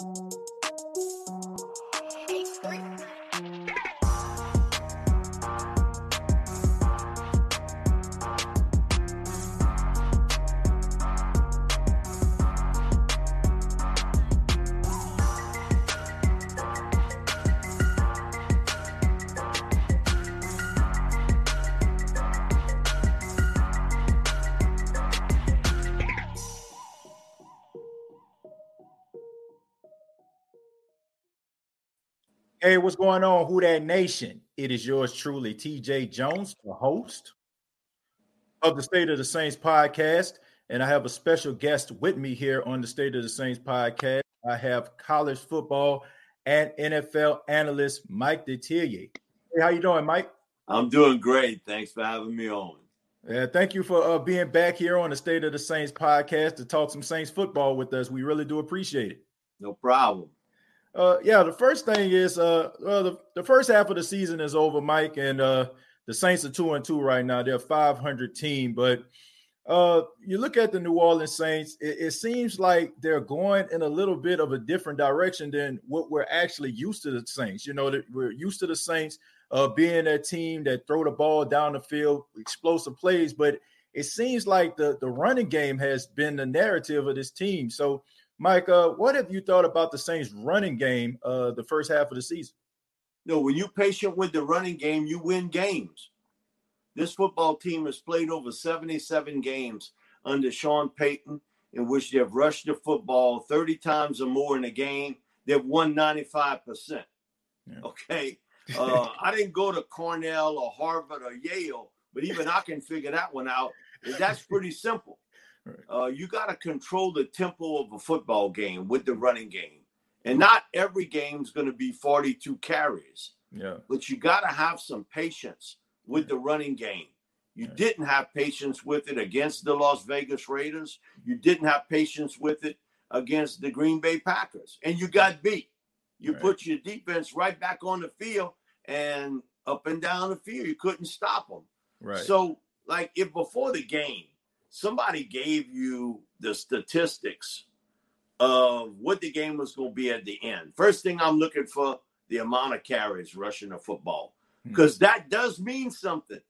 Música Hey, what's going on, Who That Nation? It is yours truly, TJ Jones, the host of the State of the Saints podcast. And I have a special guest with me here on the State of the Saints podcast. I have college football and NFL analyst Mike Detillier. Hey, how you doing, Mike? I'm doing great. Thanks for having me on. Yeah, thank you for uh, being back here on the State of the Saints podcast to talk some Saints football with us. We really do appreciate it. No problem. Uh, yeah, the first thing is uh, well, the, the first half of the season is over, Mike, and uh, the Saints are two and two right now. They're a 500 team, but uh, you look at the New Orleans Saints, it, it, seems like they're going in a little bit of a different direction than what we're actually used to the Saints. You know, we're used to the Saints uh, being a team that throw the ball down the field, explosive plays, but it seems like the, the running game has been the narrative of this team. So Mike, uh, what have you thought about the Saints running game uh, the first half of the season? No, when you're patient with the running game, you win games. This football team has played over 77 games under Sean Payton, in which they have rushed the football 30 times or more in a game. They've won 95%. Yeah. Okay. Uh, I didn't go to Cornell or Harvard or Yale, but even I can figure that one out. That's pretty simple. Uh, you got to control the tempo of a football game with the running game. And not every game's going to be 42 carries. Yeah. But you got to have some patience with the running game. You didn't have patience with it against the Las Vegas Raiders. You didn't have patience with it against the Green Bay Packers. And you got beat. You right. put your defense right back on the field and up and down the field. You couldn't stop them. Right. So, like, if before the game, somebody gave you the statistics of what the game was going to be at the end. First thing I'm looking for the amount of carries rushing the football because hmm. that does mean something.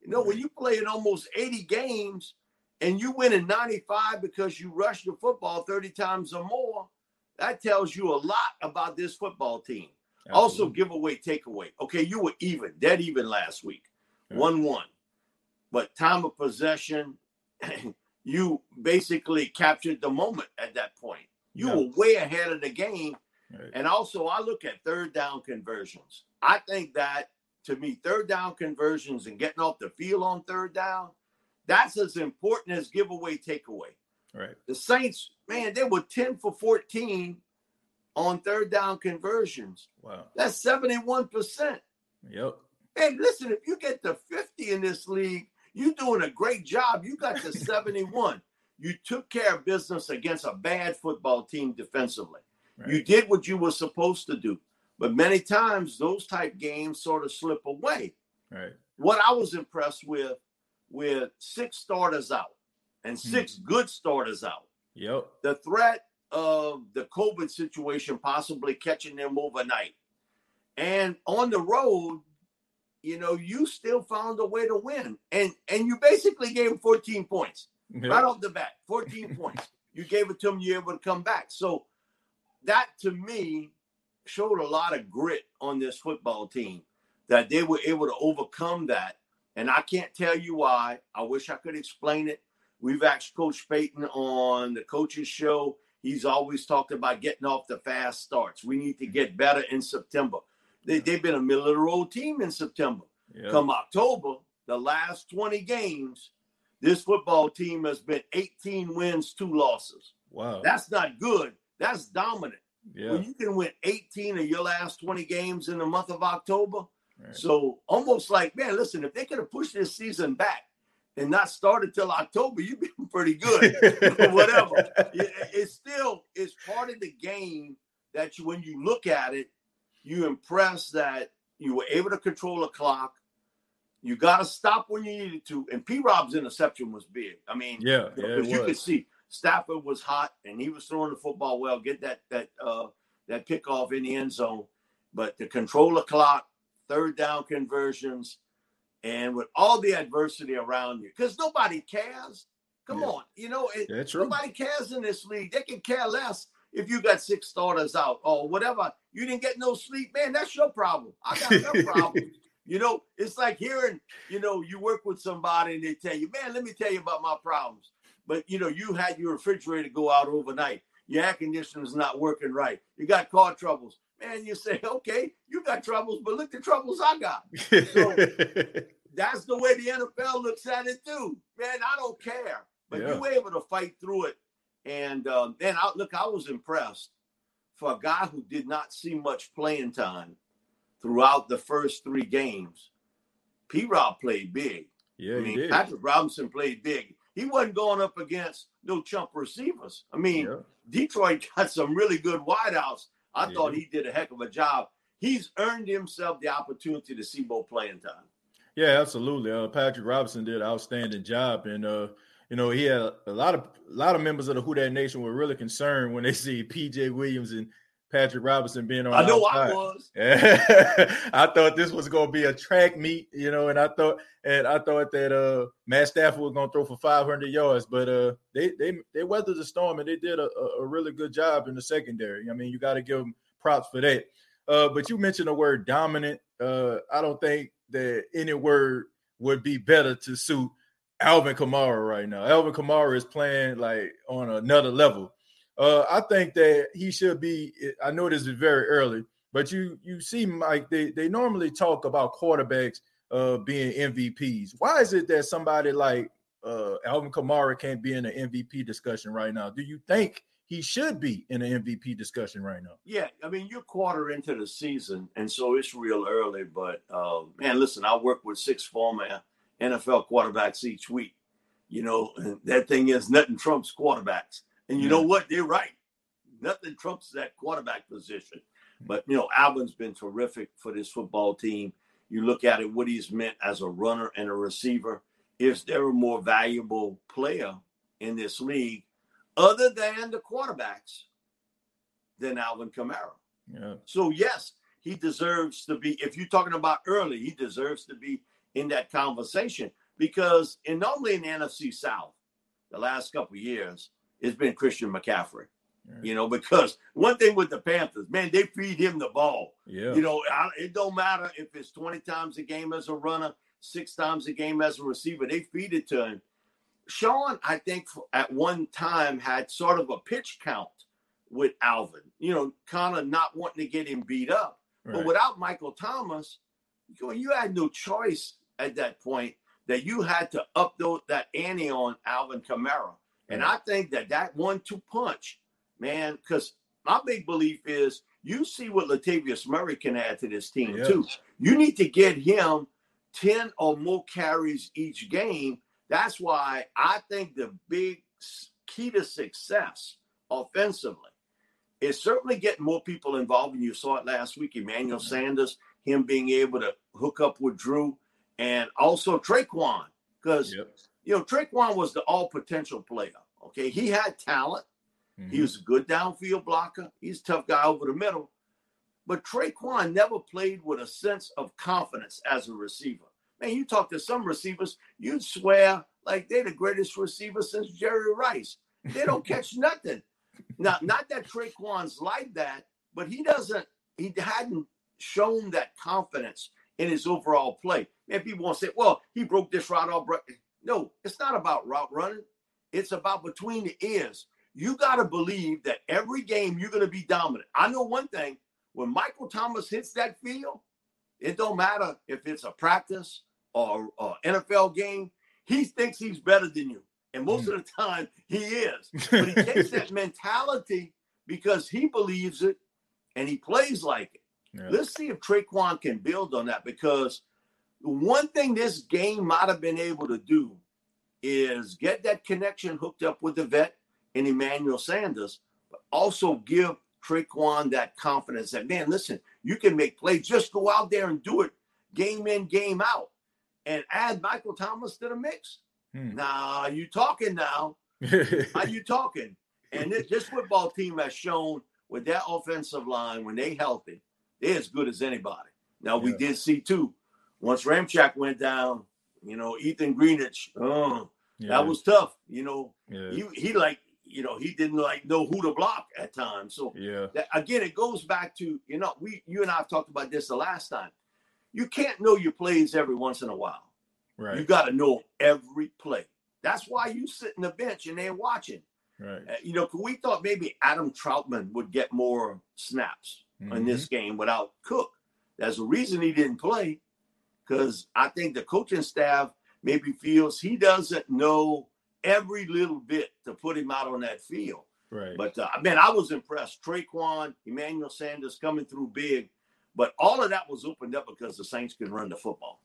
You know, when you play in almost 80 games and you win in 95 because you rush the football 30 times or more, that tells you a lot about this football team. Absolutely. Also, giveaway, takeaway. Okay, you were even, dead even last week, 1 1. But time of possession, you basically captured the moment at that point. You yeah. were way ahead of the game. Right. And also, I look at third down conversions. I think that to me, third down conversions and getting off the field on third down, that's as important as giveaway takeaway. Right. The Saints, man, they were 10 for 14 on third down conversions. Wow. That's 71%. Yep. Hey, listen, if you get to 50 in this league, you're doing a great job. You got to 71. You took care of business against a bad football team defensively. Right. You did what you were supposed to do. But many times those type games sort of slip away. Right. What I was impressed with, with six starters out and hmm. six hmm. good starters out. Yep. The threat of the COVID situation possibly catching them overnight. And on the road, you know, you still found a way to win. And and you basically gave him 14 points yeah. right off the bat. 14 points. You gave it to him, you're able to come back. So that to me showed a lot of grit on this football team that they were able to overcome that. And I can't tell you why. I wish I could explain it. We've asked Coach Payton on the coaches show. He's always talked about getting off the fast starts. We need to get better in September. They, they've been a middle of the road team in September. Yep. Come October, the last 20 games, this football team has been 18 wins, two losses. Wow. That's not good. That's dominant. Yeah. When you can win 18 of your last 20 games in the month of October. Right. So almost like, man, listen, if they could have pushed this season back and not started till October, you'd be pretty good. Whatever. It's still it's part of the game that you when you look at it, you impressed that you were able to control the clock. You got to stop when you needed to. And P. Rob's interception was big. I mean, yeah, yeah you could see Stafford was hot and he was throwing the football well, get that that uh, that pickoff in the end zone. But to control the clock, third down conversions, and with all the adversity around you, because nobody cares. Come yeah. on, you know, it, nobody cares in this league. They can care less if you got six starters out or whatever. You didn't get no sleep, man. That's your problem. I got no problem. You know, it's like hearing, you know, you work with somebody and they tell you, man, let me tell you about my problems. But you know, you had your refrigerator go out overnight. Your air conditioner's not working right. You got car troubles. Man, you say, okay, you got troubles, but look the troubles I got. So that's the way the NFL looks at it too. Man, I don't care. But yeah. you were able to fight through it. And um, then I look, I was impressed for a guy who did not see much playing time throughout the first three games. P Rob played big. Yeah, I mean, Patrick Robinson played big. He wasn't going up against no chump receivers. I mean, yeah. Detroit got some really good wideouts. I yeah. thought he did a heck of a job. He's earned himself the opportunity to see more playing time. Yeah, absolutely. Uh, Patrick Robinson did an outstanding job, and uh, you know he had a, a lot of a lot of members of the Who That Nation were really concerned when they see PJ Williams and Patrick Robinson being on. I know outside. I was. I thought this was going to be a track meet, you know, and I thought and I thought that uh Matt Stafford was going to throw for 500 yards, but uh they they they weathered the storm and they did a, a really good job in the secondary. I mean, you got to give them props for that. Uh, but you mentioned the word dominant. Uh, I don't think that any word would be better to suit Alvin Kamara right now. Alvin Kamara is playing like on another level. Uh, I think that he should be. I know this is very early, but you you see, Mike, they they normally talk about quarterbacks uh, being MVPs. Why is it that somebody like uh, Alvin Kamara can't be in an MVP discussion right now? Do you think he should be in an MVP discussion right now? Yeah, I mean you're quarter into the season, and so it's real early. But uh, man, listen, I work with six former NFL quarterbacks each week. You know, that thing is nothing trumps quarterbacks. And you yeah. know what? They're right. Nothing trumps that quarterback position. Hmm. But you know, Alvin's been terrific for this football team. You look at it, what he's meant as a runner and a receiver. Is there a more valuable player in this league other than the quarterbacks than Alvin Kamara? Yeah. So yes, he deserves to be. If you're talking about early, he deserves to be in that conversation because in normally in the NFC South, the last couple years, it's been Christian McCaffrey. You know, because one thing with the Panthers, man, they feed him the ball. Yeah. You know, it don't matter if it's 20 times a game as a runner, six times a game as a receiver, they feed it to him. Sean, I think at one time had sort of a pitch count with Alvin, you know, kind of not wanting to get him beat up. Right. But without Michael Thomas, you had no choice at that point that you had to up that ante on Alvin Kamara. And I think that that one-two punch, man, because my big belief is you see what Latavius Murray can add to this team yes. too. You need to get him 10 or more carries each game. That's why I think the big key to success offensively is certainly getting more people involved. And you saw it last week, Emmanuel mm-hmm. Sanders, him being able to hook up with Drew and also Tre'Quan. Because yep. You know, Tre'Quan was the all potential player. Okay. He had talent. Mm-hmm. He was a good downfield blocker. He's a tough guy over the middle. But Tre'Quan never played with a sense of confidence as a receiver. Man, you talk to some receivers, you'd swear like they're the greatest receiver since Jerry Rice. They don't catch nothing. Now, not that Tre'Quan's like that, but he doesn't, he hadn't shown that confidence in his overall play. And people want to say, well, he broke this route all. No, it's not about route running. It's about between the ears. You got to believe that every game you're going to be dominant. I know one thing: when Michael Thomas hits that field, it don't matter if it's a practice or, or NFL game. He thinks he's better than you, and most mm. of the time he is. But he takes that mentality because he believes it, and he plays like it. Yeah. Let's see if Tre'Quan can build on that because one thing this game might have been able to do is get that connection hooked up with the vet and Emmanuel Sanders, but also give Tre'Quan that confidence that, man, listen, you can make plays. Just go out there and do it game in, game out, and add Michael Thomas to the mix. Hmm. Now, you talking now. Are you talking? And this, this football team has shown with that offensive line when they healthy, they're as good as anybody. Now we did see too. Once Ramczyk went down, you know, Ethan Greenidge, oh, yeah. that was tough. You know, yeah. he he like you know he didn't like know who to block at times. So yeah, that, again, it goes back to you know we you and I have talked about this the last time. You can't know your plays every once in a while. Right. You got to know every play. That's why you sit in the bench and they're watching. Right. Uh, you know, we thought maybe Adam Trautman would get more snaps mm-hmm. in this game without Cook. There's a reason he didn't play because I think the coaching staff maybe feels he doesn't know every little bit to put him out on that field. Right. But uh, man, I was impressed. Tre'Quan, Emmanuel Sanders coming through big, but all of that was opened up because the Saints can run the football.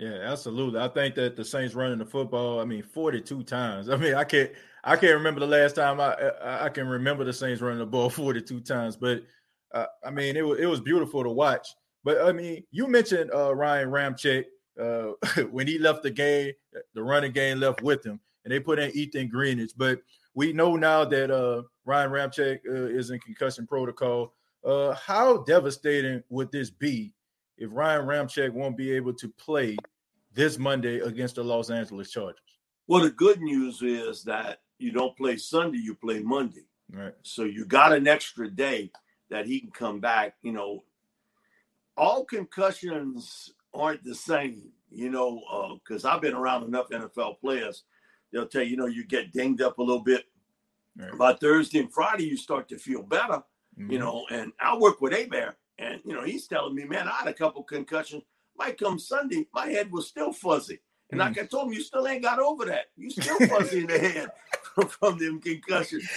Yeah, absolutely. I think that the Saints running the football. I mean, forty-two times. I mean, I can't. I can't remember the last time I I, can remember the Saints running the ball forty-two times. But uh, I mean, it was it was beautiful to watch. But I mean, you mentioned uh, Ryan Ramczyk uh, when he left the game, the running game left with him, and they put in Ethan Greenidge. But we know now that uh, Ryan Ramczyk uh, is in concussion protocol. Uh, how devastating would this be if Ryan Ramczyk won't be able to play this Monday against the Los Angeles Chargers? Well, the good news is that you don't play Sunday, you play Monday. Right. So you got an extra day that he can come back. You know, all concussions aren't the same, you know, because uh, I've been around enough NFL players. They'll tell you, you know, you get dinged up a little bit. Right. By Thursday and Friday, you start to feel better, mm-hmm. you know. And I work with Bear, and, you know, he's telling me, man, I had a couple concussions. Might come Sunday, my head was still fuzzy. And like I told him, you still ain't got over that. You still fuzzy in the head from, from them concussions.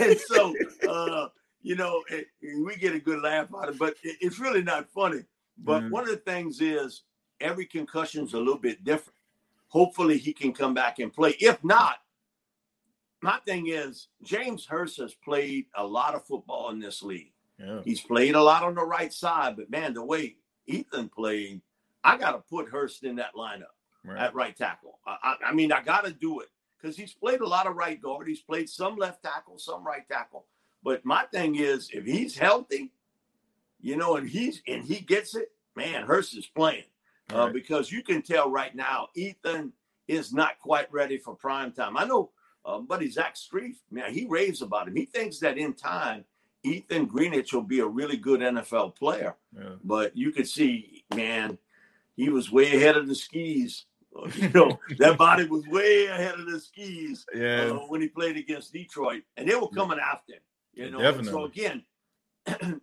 And so, uh, you know, it, we get a good laugh out of it, but it, it's really not funny. But mm-hmm. one of the things is every concussion is a little bit different. Hopefully, he can come back and play. If not, my thing is James Hurst has played a lot of football in this league. Yeah. He's played a lot on the right side, but man, the way Ethan played, I got to put Hurst in that lineup right. at right tackle. I, I, I mean, I got to do it because he's played a lot of right guard. He's played some left tackle, some right tackle. But my thing is, if he's healthy, you know, and he's and he gets it, man, Hurst is playing uh, right. because you can tell right now Ethan is not quite ready for prime time. I know, uh, buddy Zach Strief, man, he raves about him. He thinks that in time, Ethan Greenidge will be a really good NFL player. Yeah. But you could see, man, he was way ahead of the skis. you know, that body was way ahead of the skis yeah. uh, when he played against Detroit, and they were coming after him. You know, Definitely. so again,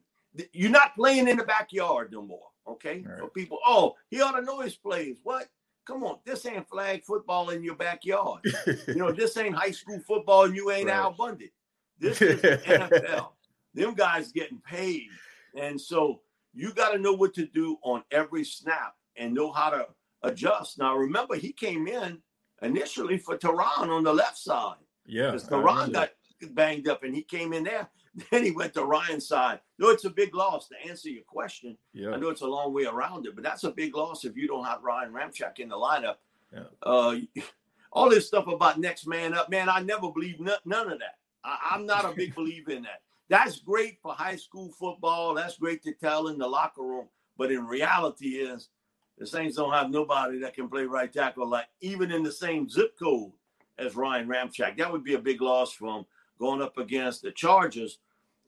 you're not playing in the backyard no more. Okay, right. for people, oh, he ought to know his plays. What? Come on, this ain't flag football in your backyard. you know, this ain't high school football, and you ain't right. Al Bundy. This is NFL. Them guys getting paid, and so you got to know what to do on every snap and know how to adjust. Now, remember, he came in initially for Terron on the left side. Yeah, because Terron got banged up, and he came in there. Then he went to Ryan's side. No, it's a big loss to answer your question. Yeah. I know it's a long way around it, but that's a big loss if you don't have Ryan Ramczyk in the lineup. Yeah. Uh, all this stuff about next man up, man, I never believe none, none of that. I, am not a big believer in that. That's great for high school football. That's great to tell in the locker room. But in reality, is the Saints don't have nobody that can play right tackle, like even in the same zip code as Ryan Ramczyk. That would be a big loss from going up against the Chargers.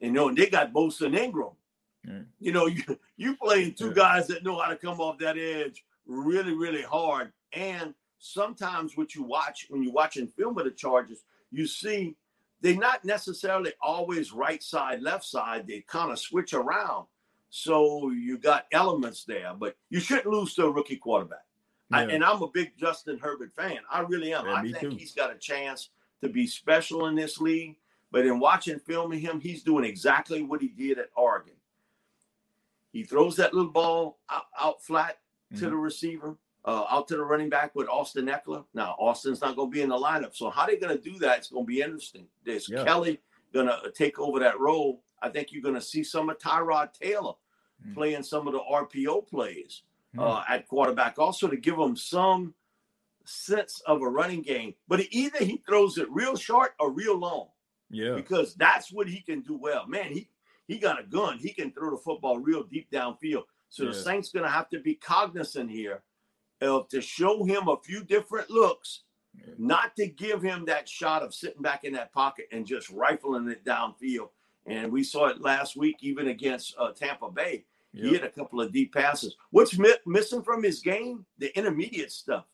And, you know, and they got Bosa and Ingram. Mm. You know, you you playing two yeah. guys that know how to come off that edge really, really hard. And sometimes what you watch when you're watching film of the Chargers, you see they're not necessarily always right side, left side. They kind of switch around. So you got elements there, but you shouldn't lose to a rookie quarterback. Yeah. I, and I'm a big Justin Herbert fan. I really am. Yeah, I think too. he's got a chance to be special in this league. But in watching film of him, he's doing exactly what he did at Oregon. He throws that little ball out, out flat mm-hmm. to the receiver, uh, out to the running back with Austin Ekeler. Now, Austin's not going to be in the lineup. So, how they're going to do that? It's going to be interesting. There's yeah. Kelley going to take over that role. I think you're going to see some of Tyrod Taylor mm-hmm. playing some of the RPO plays mm-hmm. uh, at quarterback, also to give them some sense of a running game, but either he throws it real short or real long. Yeah. Because that's what he can do well. Man, he he got a gun. He can throw the football real deep downfield. So yeah. the Saints going to have to be cognizant here of to show him a few different looks, yeah. not to give him that shot of sitting back in that pocket and just rifling it downfield. And we saw it last week, even against uh, Tampa Bay. Yep. He hit a couple of deep passes. What's mi- missing from his game? The intermediate stuff.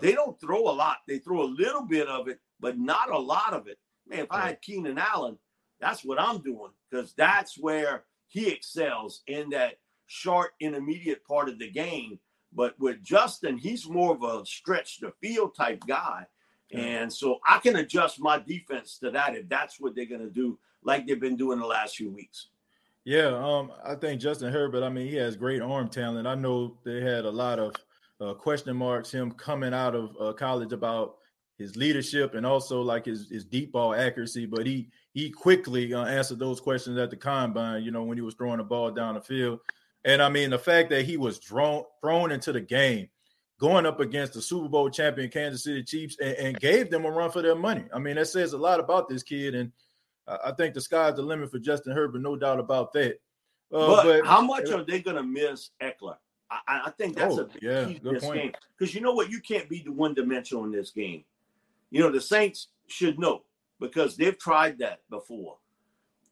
They don't throw a lot. They throw a little bit of it, but not a lot of it. Man, if I had Keenan Allen, that's what I'm doing because that's where he excels in that short intermediate part of the game. But with Justin, he's more of a stretch the field type guy. And so I can adjust my defense to that if that's what they're going to do, like they've been doing the last few weeks. Yeah, um, I think Justin Herbert. I mean, he has great arm talent. I know they had a lot of uh, question marks him coming out of uh, college about his leadership and also like his his deep ball accuracy. But he he quickly uh, answered those questions at the combine. You know when he was throwing the ball down the field, and I mean the fact that he was thrown thrown into the game, going up against the Super Bowl champion Kansas City Chiefs, and, and gave them a run for their money. I mean that says a lot about this kid, and I think the sky's the limit for Justin Herbert, no doubt about that. Uh, but, but, how much are they going to miss Ekeler? I, I think that's oh, a big yeah, key to this point. game because you know what, you can't be the one dimensional in this game. You know, the Saints should know because they've tried that before.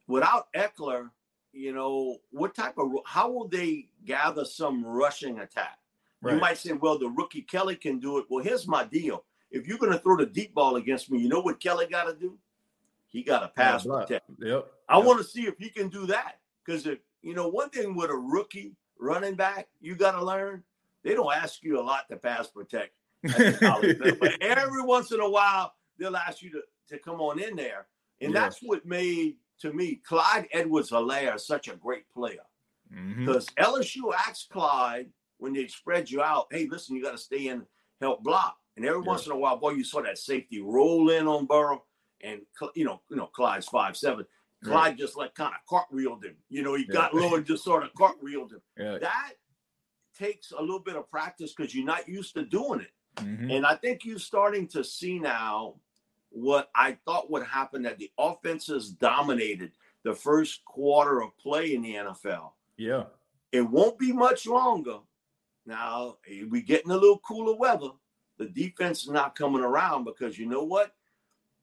Without Ekeler, you know, what type of how will they gather some rushing attack? Right. You might say, well, the rookie Kelley can do it. Well, here's my deal. If you're going to throw the deep ball against me, you know what Kelley got to do? He got to pass protect. Yep. I want to see if he can do that because if you know one thing with a rookie running back, you got to learn. They don't ask you a lot to pass protect but every once in a while, they'll ask you to, to come on in there. And yeah. that's what made, to me, Clyde Edwards Helaire such a great player. Because mm-hmm. LSU asked Clyde when they spread you out, hey, listen, you got to stay in, help block. And every yeah. once in a while, boy, you saw that safety roll in on Burrow. And, you know, you know, Clyde's five seven. Clyde just like kind of cartwheeled him. You know, he yeah. got low and just sort of cartwheeled him. Yeah. That takes a little bit of practice because you're not used to doing it. Mm-hmm. And I think you're starting to see now what I thought would happen that the offenses dominated the first quarter of play in the NFL. Yeah. It won't be much longer. Now, we getting a little cooler weather. The defense is not coming around because you know what?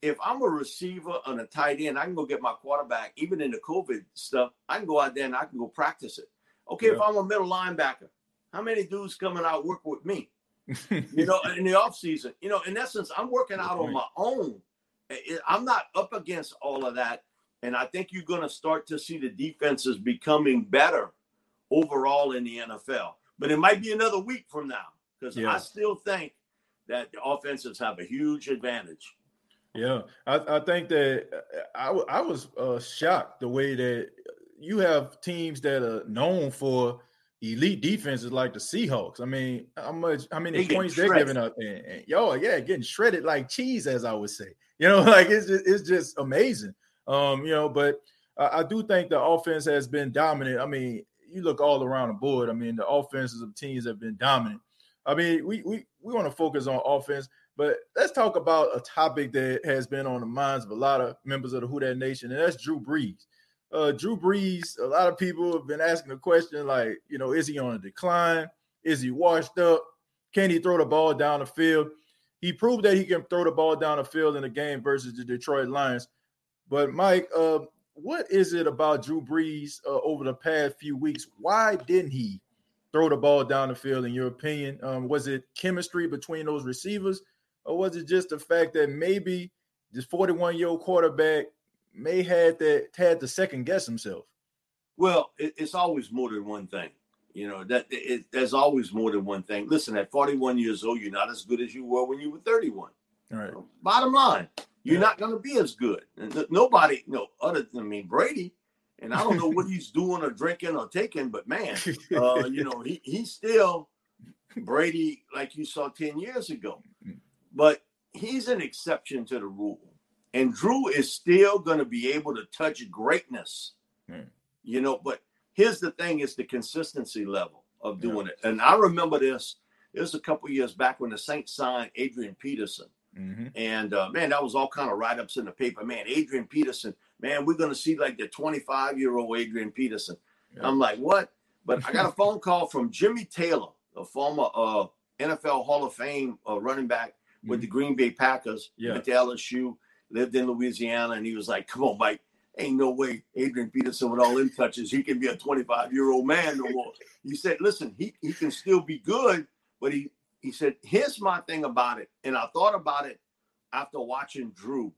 If I'm a receiver and a tight end, I can go get my quarterback, even in the COVID stuff, I can go out there and I can go practice it. Okay, yeah. if I'm a middle linebacker, how many dudes coming out work with me? you know, in the off season. You know, in essence, I'm working out on my own. I'm not up against all of that. And I think you're going to start to see the defenses becoming better overall in the NFL. But it might be another week from now because yeah. I still think that the offenses have a huge advantage. Yeah, I, I think that I, I was uh, shocked the way that you have teams that are known for elite defenses like the Seahawks. I mean, how much, how many they points they're giving up, and, and, yo, yeah, getting shredded like cheese, as I would say. You know, like it's just, it's just amazing. Um, you know, but I, I do think the offense has been dominant. I mean, you look all around the board. I mean, the offenses of teams have been dominant. I mean, we we we want to focus on offense, but let's talk about a topic that has been on the minds of a lot of members of the Who That Nation, and that's Drew Brees uh, Drew Brees, a lot of people have been asking the question like, you know, is he on a decline? Is he washed up? Can he throw the ball down the field? He proved that he can throw the ball down the field in a game versus the Detroit Lions. But Mike, uh, what is it about Drew Brees uh, over the past few weeks? Why didn't he throw the ball down the field? In your opinion, um, was it chemistry between those receivers, or was it just the fact that maybe this 41 year old quarterback may had that had to second guess himself. Well, it, it's always more than one thing. You know that it, there's always more than one thing. Listen, at 41 years old, you're not as good as you were when you were 31. All right. Bottom line, you're yeah. not going to be as good. And nobody, you know, other than I mean Brady, and I don't know what he's doing or drinking or taking, but man, uh, you know, he he's still Brady like you saw 10 years ago. But he's an exception to the rule. And Drew is still going to be able to touch greatness. Hmm. You know, but here's the thing is the consistency level of doing yeah. it. And I remember this It was a couple years back when the Saints signed Adrian Peterson. Mm-hmm. And uh, man, that was all kind of write ups in the paper. Man, Adrian Peterson, man, we're going to see like the 25 year old Adrian Peterson. Yeah. I'm like, what? But I got a phone call from Jimmy Taylor, a former uh, NFL Hall of Fame uh, running back with mm-hmm. the Green Bay Packers, yeah. went to LSU, lived in Louisiana, and he was like, come on, Mike, ain't no way Adrian Peterson with all in touches, he can be a 25 year old man no more. He said, listen, he, he can still be good, but he he said, here's my thing about it. And I thought about it after watching Drew.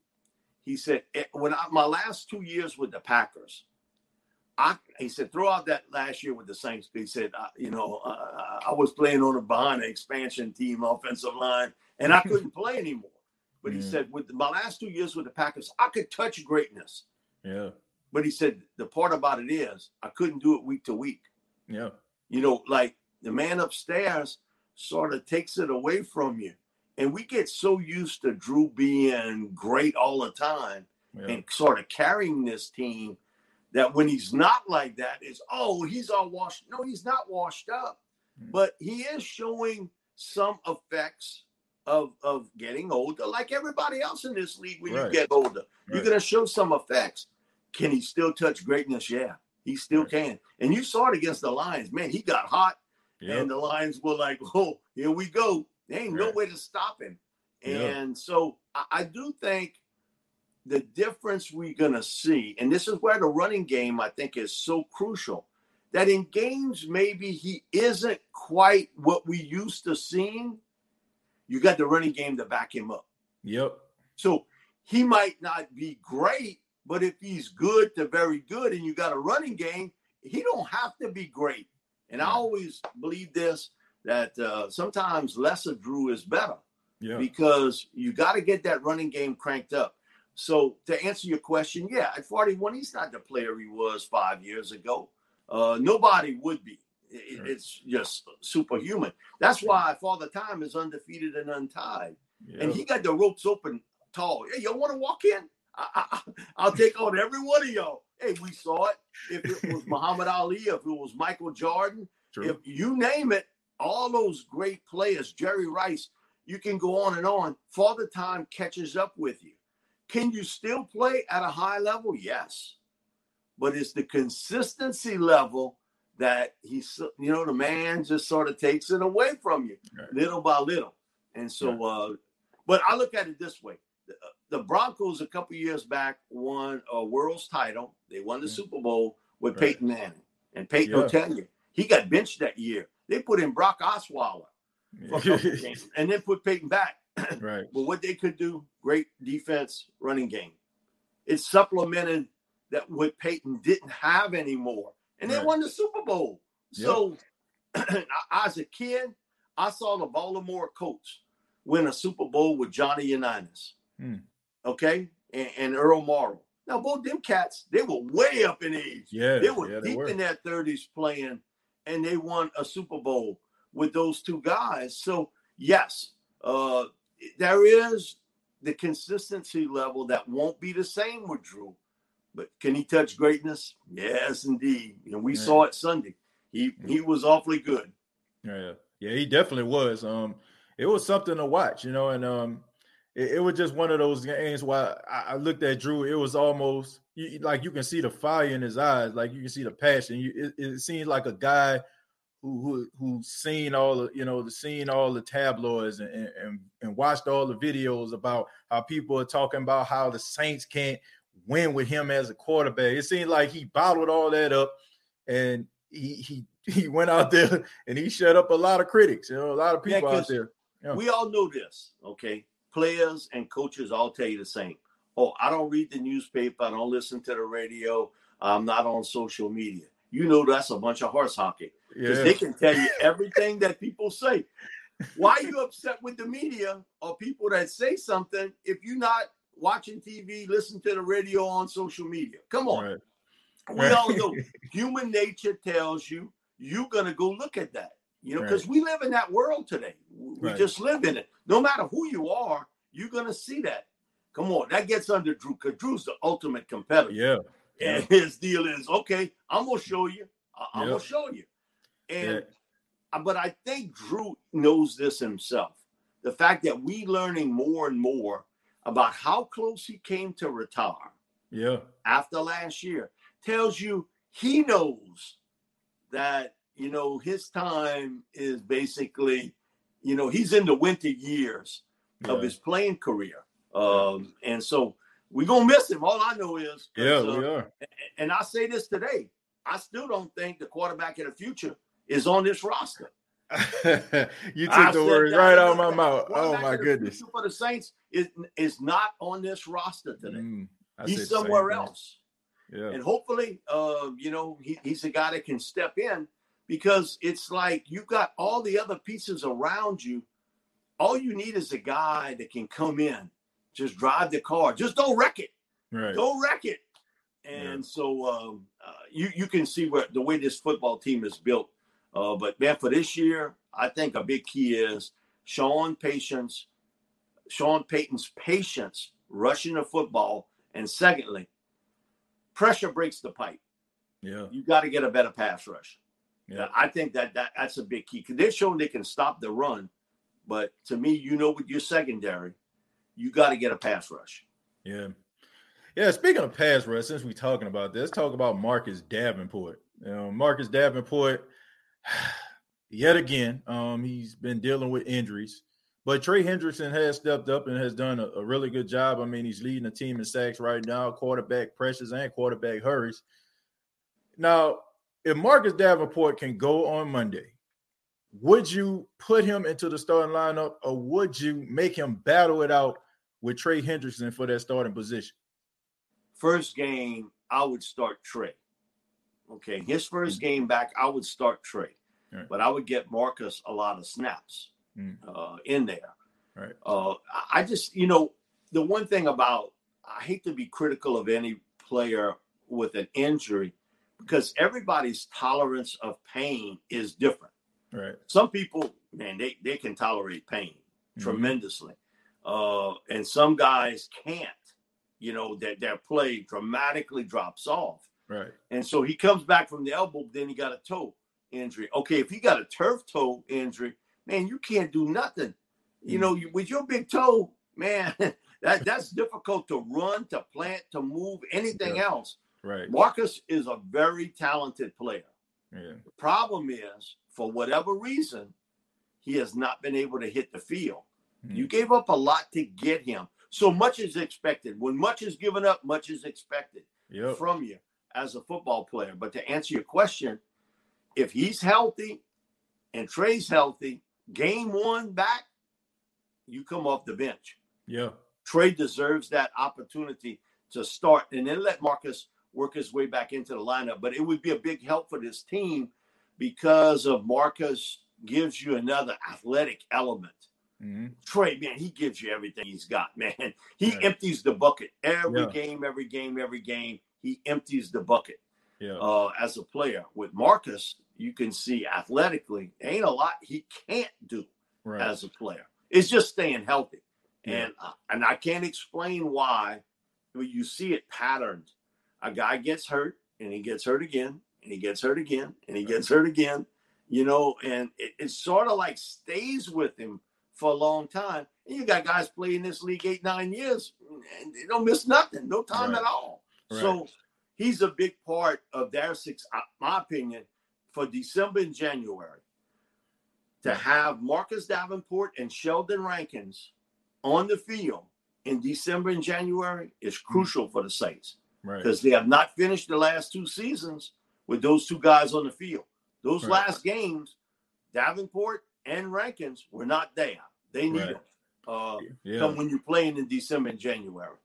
He said, eh, when I, my last two years with the Packers, I, he said, throughout that last year with the Saints, he said, uh, you know, uh, I was playing on a behind the expansion team offensive line, and I couldn't play anymore. But he said, with my last two years with the Packers, I could touch greatness. Yeah. But he said, the part about it is, I couldn't do it week to week. Yeah. You know, like the man upstairs sort of takes it away from you. And we get so used to Drew being great all the time yeah. and sort of carrying this team that when he's not like that, it's oh, he's all washed. No, he's not washed up, mm. but he is showing some effects of of getting older, like everybody else in this league. When right. you get older, right. you're gonna show some effects. Can he still touch greatness? Yeah, he still right. can. And you saw it against the Lions. Man, he got hot, yep. and the Lions were like, "Oh, here we go." There ain't no way to stop him. And yep. so I, I do think the difference we're going to see, and this is where the running game I think is so crucial, that in games maybe he isn't quite what we used to seeing. You got the running game to back him up. Yep. So he might not be great, but if he's good to very good, and you got a running game, he don't have to be great. And I always believe this that uh, sometimes lesser Drew is better. Yeah. Because you got to get that running game cranked up. So to answer your question, yeah, at 41, he's not the player he was five years ago. Uh, nobody would be. It, right. It's just superhuman. That's why Father Time is undefeated and untied. Yeah. And he got the ropes open tall. Hey, y'all want to walk in? I, will take on every one of y'all. Hey, we saw it. If it was Muhammad Ali, if it was Michael Jordan, True. if you name it, all those great players, Jerry Rice, you can go on and on. Father Time catches up with you. Can you still play at a high level? Yes. But it's the consistency level that he's, you know, the man just sort of takes it away from you right. little by little. And so, uh, but I look at it this way the, uh, the Broncos a couple years back won a world's title. They won the yeah. Super Bowl with right. Peyton Manning. And Peyton yeah. will tell you, he got benched that year. They put in Brock Osweiler and then put Peyton back. right. But what they could do, great defense, running game. It supplemented that what Peyton didn't have anymore. And they won the Super Bowl. Yep. So as a kid, I saw the Baltimore Colts win a Super Bowl with Johnny Unitas. Hmm. Okay. And, and, Earl Morrall. Now, both them cats, they were way up in age. Yeah. They were yeah, deep were. in their 30s playing, and they won a Super Bowl with those two guys. So, yes, uh, there is the consistency level that won't be the same with Drew. But can he touch greatness? Yes, indeed. And we yeah. saw it Sunday. He he was awfully good. Yeah, yeah, he definitely was. Um, it was something to watch, you know, and um, it, it was just one of those games where I, I looked at Drew. It was almost you, like you can see the fire in his eyes, like you can see the passion. You, it, it seems like a guy who who who's seen all the you know the seen all the tabloids and, and and watched all the videos about how people are talking about how the Saints can't win with him as a quarterback. It seemed like he bottled all that up and he he he went out there and he shut up a lot of critics, you know, a lot of people yeah, out there. Yeah. We all know this, okay? Players and coaches all tell you the same. Oh, I don't read the newspaper, I don't listen to the radio, I'm not on social media. You know that's a bunch of horse hockey because yeah. they can tell you everything that people say. Why are you upset with the media or people that say something if you're not watching TV, listen to the radio on social media? Come on. Right. We right. all know human nature tells you you're gonna go look at that. You know, because right. we live in that world today. We just live in it. No matter who you are, you're gonna see that. Come on, that gets under Drew because Drew's the ultimate competitor. Yeah. And his deal is okay, I'm gonna show you. I'm yep. gonna show you. And but I think Drew knows this himself. The fact that we learning more and more about how close he came to retire. Yeah. After last year tells you he knows that you know his time is basically you know he's in the winter years yeah. of his playing career um and so we're gonna miss him all i know is yeah uh, we are and i say this today i still don't think the quarterback of the future is on this roster you took I the words right out of my mouth oh my goodness for the saints is is not on this roster today mm, he's somewhere else yeah. And hopefully, uh, you know, he, he's a guy that can step in because it's like you've got all the other pieces around you. All you need is a guy that can come in, just drive the car, just don't wreck it. Right. Don't wreck it. And yeah. so um, uh, you you can see where the way this football team is built. Uh, but man, for this year, I think a big key is Sean patience, Sean Payton's patience rushing the football, and secondly, pressure breaks the pipe. Yeah. You got to get a better pass rush. Yeah. I think that, that that's a big key because they're showing they can stop the run. But to me, you know, with your secondary, you got to get a pass rush. Yeah. Yeah. Speaking of pass rush, since we're talking about this, talk about Marcus Davenport. You know, Marcus Davenport, yet again, um, he's been dealing with injuries. But Trey Hendrickson has stepped up and has done a, a, really good job. I mean, he's leading the team in sacks right now, quarterback pressures and quarterback hurries. Now, if Marcus Davenport can go on Monday, would you put him into the starting lineup or would you make him battle it out with Trey Hendrickson for that starting position? First game, I would start Trey. Okay, his 1st mm-hmm. game back, I would start Trey, right. but I would get Marcus a lot of snaps mm. uh, in there. Right. Uh, I just, you know, the one thing about I hate to be critical of any player with an injury because everybody's tolerance of pain is different. Right. Some people, man, they, they can tolerate pain mm-hmm. tremendously. Uh, and some guys can't, you know, that their play dramatically drops off. Right. And so he comes back from the elbow, then he got a toe injury. Okay, if he got a turf toe injury, man, you can't do nothing. You mm. know, with your big toe, man, that that's difficult to run, to plant, to move, anything yeah. else. Right. Marcus is a very talented player. Yeah. The problem is, for whatever reason, he has not been able to hit the field. Mm. You gave up a lot to get him. So much is expected. When much is given up, much is expected yep. from you as a football player. But to answer your question, if he's healthy and Trey's healthy, game one back, you come off the bench. Yeah. Trey deserves that opportunity to start and then let Marcus work his way back into the lineup. But it would be a big help for this team because of Marcus gives you another athletic element. Mm-hmm. Trey, man, he gives you everything he's got, man. He yeah. empties the bucket every yeah. game, every game, every game. He empties the bucket yeah. uh, as a player. With Marcus, you can see athletically, ain't a lot he can't do right. as a player. It's just staying healthy. Yeah. And uh, and I can't explain why, but you see it patterned. A guy gets hurt and he gets hurt again and he gets hurt again and he gets hurt again, you know, and it, it sort of like stays with him for a long time. And you got guys playing this league eight, nine years and they don't miss nothing, no time right. at all. Right. So he's a big part of their six, uh, my opinion, for December and January to have Marcus Davenport and Sheldon Rankins on the field in December and January is hmm. crucial for the Saints because right. they have not finished the last two seasons with those two guys on the field. Those right. last games, Davenport and Rankins were not there. They need right. them. Uh, yeah. Come when you're playing in December and January.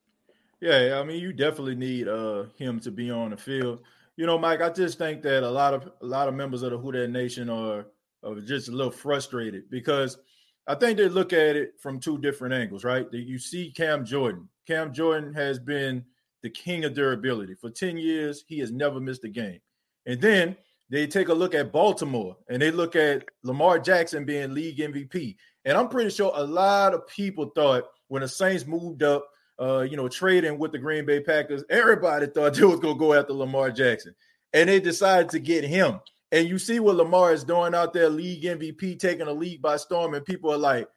Yeah, I mean, you definitely need uh, him to be on the field you know, Mike, I just think that a lot of a lot of members of the Who That Nation are, are just a little frustrated because I think they look at it from two different angles, right? That you see Cam Jordan. Cam Jordan has been the king of durability for 10 years. He has never missed a game. And then they take a look at Baltimore and they look at Lamar Jackson being league MVP. And I'm pretty sure a lot of people thought when the Saints moved up uh, you know, trading with the Green Bay Packers, everybody thought they was gonna go after Lamar Jackson, and they decided to get him. and you see what Lamar is doing out there, league MVP, taking a league by storm, and people are like,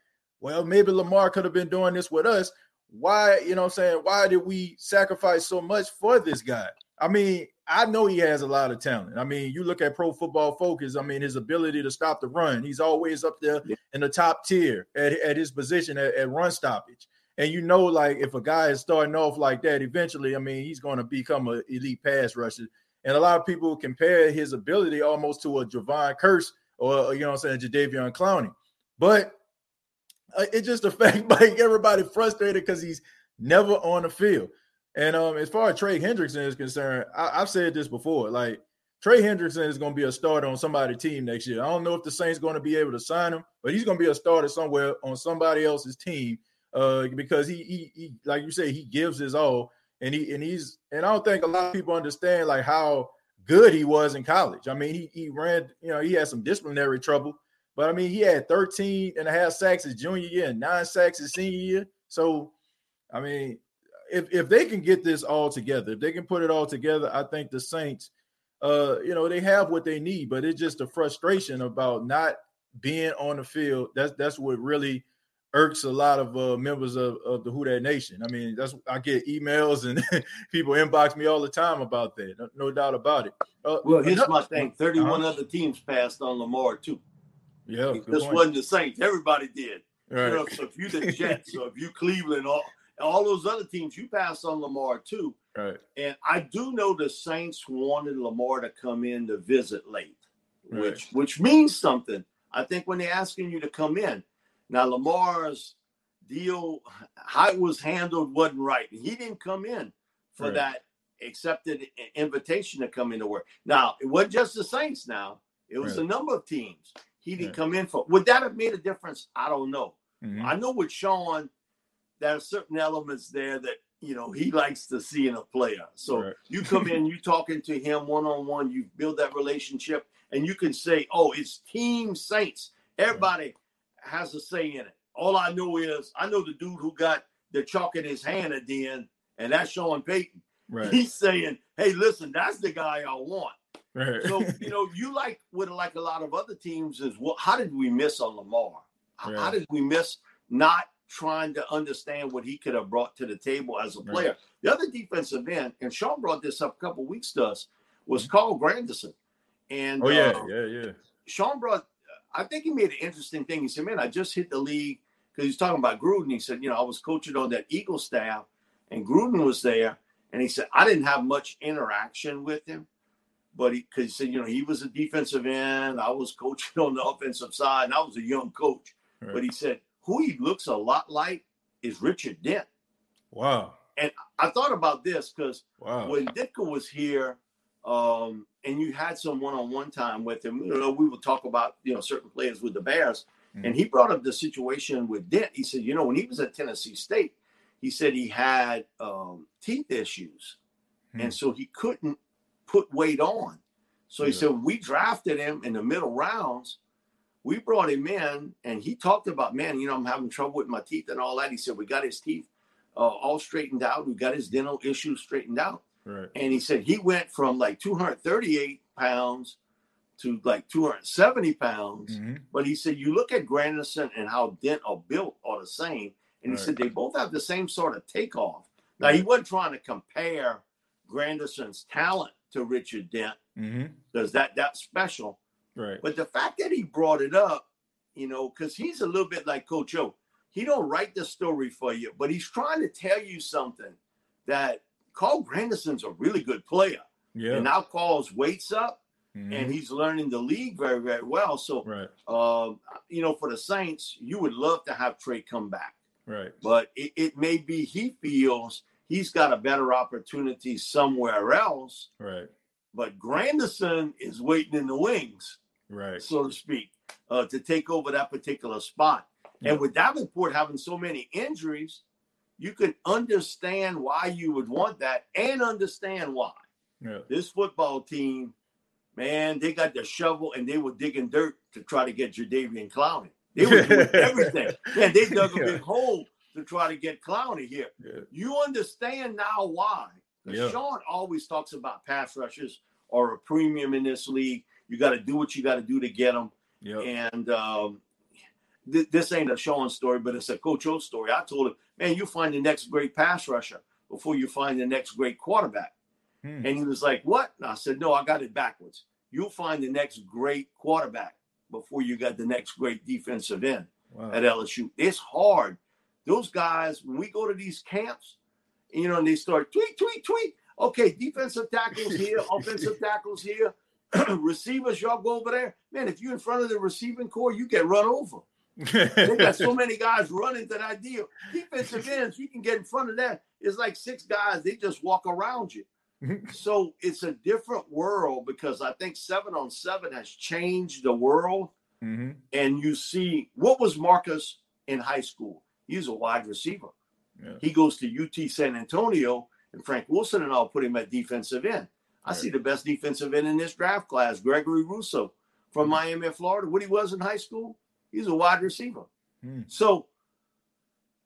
well, maybe Lamar could have been doing this with us. Why, you know I'm saying? Why did we sacrifice so much for this guy? I mean, I know he has a lot of talent. I mean, you look at pro football focus, I mean, his ability to stop the run, he's always up there in the top tier at, at his position at, at run stoppage. And you know, like if a guy is starting off like that, eventually, I mean, he's going to become an elite pass rusher. And a lot of people compare his ability almost to a Jevon Kearse or you know what I'm saying, Jadeveon Clowney. But uh, it's just a fact like everybody frustrated because he's never on the field. And um, as far as Trey Hendrickson is concerned, I, have said this before. Like Trey Hendrickson is going to be a starter on somebody's team next year. I don't know if the Saints going to be able to sign him, but he's going to be a starter somewhere on somebody else's team uh, because he, he, he, like you say, he gives his all, and he and he's and I don't think a lot of people understand like how good he was in college. I mean, he he ran, you know, he had some disciplinary trouble, but I mean, he had 13 and a half sacks his junior year and nine sacks his senior year. So, I mean, if if they can get this all together, if they can put it all together, I think the Saints, uh, you know, they have what they need. But it's just a frustration about not being on the field. That's that's what really irks a lot of uh, members of, of the Who Dat Nation. I mean, that's I get emails and people inbox me all the time about that. No, no doubt about it. Uh, well, here's my thing: thirty-one uh-huh. other teams passed on Lamar too. Yeah, this point. wasn't the Saints. Everybody did. Right. You know, so if you the Jets, so if you Cleveland, all all those other teams, you passed on Lamar too. Right. And I do know the Saints wanted Lamar to come in to visit late, right. which which means something. I think when they're asking you to come in. Now Lamar's deal, how it was handled wasn't right. He didn't come in for right. that accepted invitation to come into work. Now it wasn't just the Saints. Now it was right. a number of teams. He didn't right. come in for. Would that have made a difference? I don't know. Mm-hmm. I know with Sean, there are certain elements there that you know he likes to see in a player. So right. you come in, you talking to him one on one, you build that relationship, and you can say, "Oh, it's Team Saints." Everybody. Has a say in it. All I know is I know the dude who got the chalk in his hand at the end, and that's Sean Payton. Right. He's saying, "Hey, listen, that's the guy I want." Right. So you know, you like what like a lot of other teams is what? How did we miss on Lamar? How, how did we miss not trying to understand what he could have brought to the table as a player. Right. The other defensive end, and Sean brought this up a couple weeks to us, was mm-hmm. Carl Granderson. And oh yeah, uh, yeah, yeah. Sean brought. I think he made an interesting thing. He said, "Man, I just hit the league because he's talking about Gruden." He said, "You know, I was coaching on that Eagle staff, and Gruden was there, and he said I didn't have much interaction with him." But he, because he said, you know, he was a defensive end. I was coaching on the offensive side, and I was a young coach. Right. But he said who he looks a lot like is Richard Dent. Wow. And I thought about this because wow. when Ditka was here, um, and you had some one-on-one time with him, you know, we would talk about you know certain players with the Bears, mm-hmm. and he brought up the situation with Dent. He said, you know, when he was at Tennessee State, he said he had um, teeth issues, mm-hmm. and so he couldn't put weight on. So he said we drafted him in the middle rounds we brought him in and he talked about, man, you know, I'm having trouble with my teeth and all that. He said, we got his teeth uh, all straightened out. We got his dental issues straightened out. Right. And he said he went from like 238 pounds to like 270 pounds. Mm-hmm. But he said, you look at Granderson and how Dent are built are the same. And right. he said they both have the same sort of takeoff. Now, he wasn't trying to compare Granderson's talent to Richard Dent because mm-hmm. that that's special. Right. But the fact that he brought it up, you know, because he's a little bit like Coach O. He don't write the story for you, but he's trying to tell you something that Carl Granderson's a really good player. Yeah. And now Carl's weights up mm-hmm. and he's learning the league very, very well. So, right. Um, you know, for the Saints, you would love to have Trey come back. Right. But it, it may be he feels he's got a better opportunity somewhere else. Right. But Granderson is waiting in the wings, right, so to speak, uh, to take over that particular spot. Yeah. And with Davenport having so many injuries, you can understand why you would want that and understand why. Yeah. This football team, man, they got the shovel and they were digging dirt to try to get Jadeveon Clowney. They were doing everything. Man, they dug a big hole to try to get Clowney here. Yeah. You understand now why. Yeah. Sean always talks about pass rushers are a premium in this league. You got to do what you got to do to get them. And um, th- this ain't a Sean story, but it's a Coach O story. I told him, man, you find the next great pass rusher before you find the next great quarterback. Hmm. And he was like, what? And I said, no, I got it backwards. You'll find the next great quarterback before you got the next great defensive end Wow. at LSU. It's hard. Those guys, when we go to these camps, you know, and they start tweet, tweet, tweet. Okay, defensive tackles here, offensive tackles here, receivers, y'all go over there. Man, if you're in front of the receiving corps, you get run over. They got so many guys running to that deal. Defensive ends, you can get in front of that. It's like six guys, they just walk around you. So it's a different world because I think seven on seven has changed the world. Mhm. And you see, what was Marcus in high school? He was a wide receiver. Yeah. He goes to UT San Antonio, and Frank Wilson and I'll put him at defensive end. I Right. see the best defensive end in this draft class, Gregory Rousseau from Mhm. Miami, Florida. What he was in high school, he's a wide receiver. Hmm. So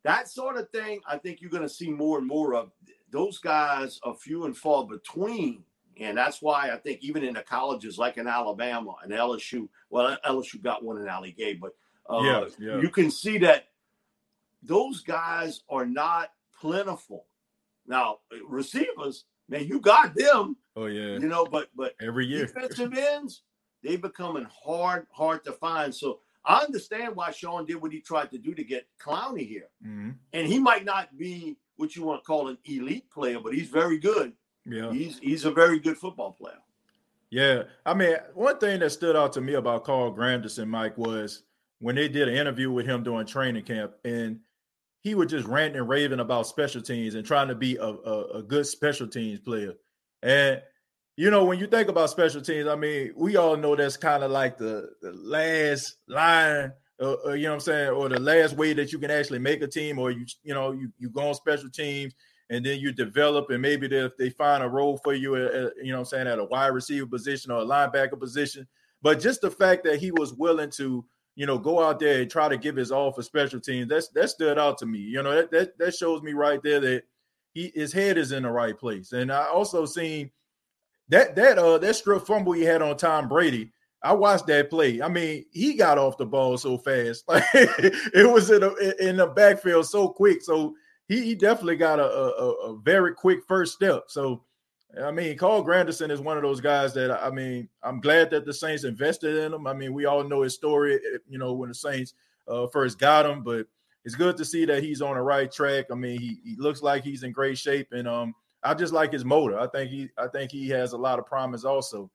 that sort of thing, I think you're going to see more and more of. Those guys are few and far between. And that's why I think even in the colleges like in Alabama and LSU, well, LSU got one in Ali Gaye, but uh, Yeah, yeah. you can see that those guys are not plentiful. Now, receivers, man, you got them, Oh yeah. you know, but but Every year. defensive ends, they becoming hard, hard to find. So I understand why Sean did what he tried to do to get Clowney here. Mhm. And he might not be what you want to call an elite player, but he's very good. Yeah. He's he's a very good football player. Yeah, I mean, one thing that stood out to me about Carl Granderson, Mike, was when they did an interview with him during training camp, and he was just ranting and raving about special teams and trying to be a, a, a good special teams player. And you know, when you think about special teams, I mean, we all know that's kind of like the last line, uh, uh, you know what I'm saying, or the last way that you can actually make a team, or you, you know, you you go on special teams and then you develop and maybe they, if they find a role for you at, at, you know what I'm saying at a wide receiver position or a linebacker position. But just the fact that he was willing to you know go out there and try to give his all for special teams that's that stood out to me. You know that that, that shows me right there that he his head is in the right place. And I also seen that that uh that strip fumble he had on Tom Brady I watched that play. I mean, he got off the ball so fast. Like it was in a, in the backfield so quick. So he, he definitely got a, a, a very quick first step. So, I mean, Carl Granderson is one of those guys that I mean, I'm glad that the Saints invested in him. I mean, we all know his story, eh, you know, when the Saints uh, first got him, but it's good to see that he's on the right track. I mean, he, he looks like he's in great shape, and um, I just like his motor. I think he I think he has a lot of promise also.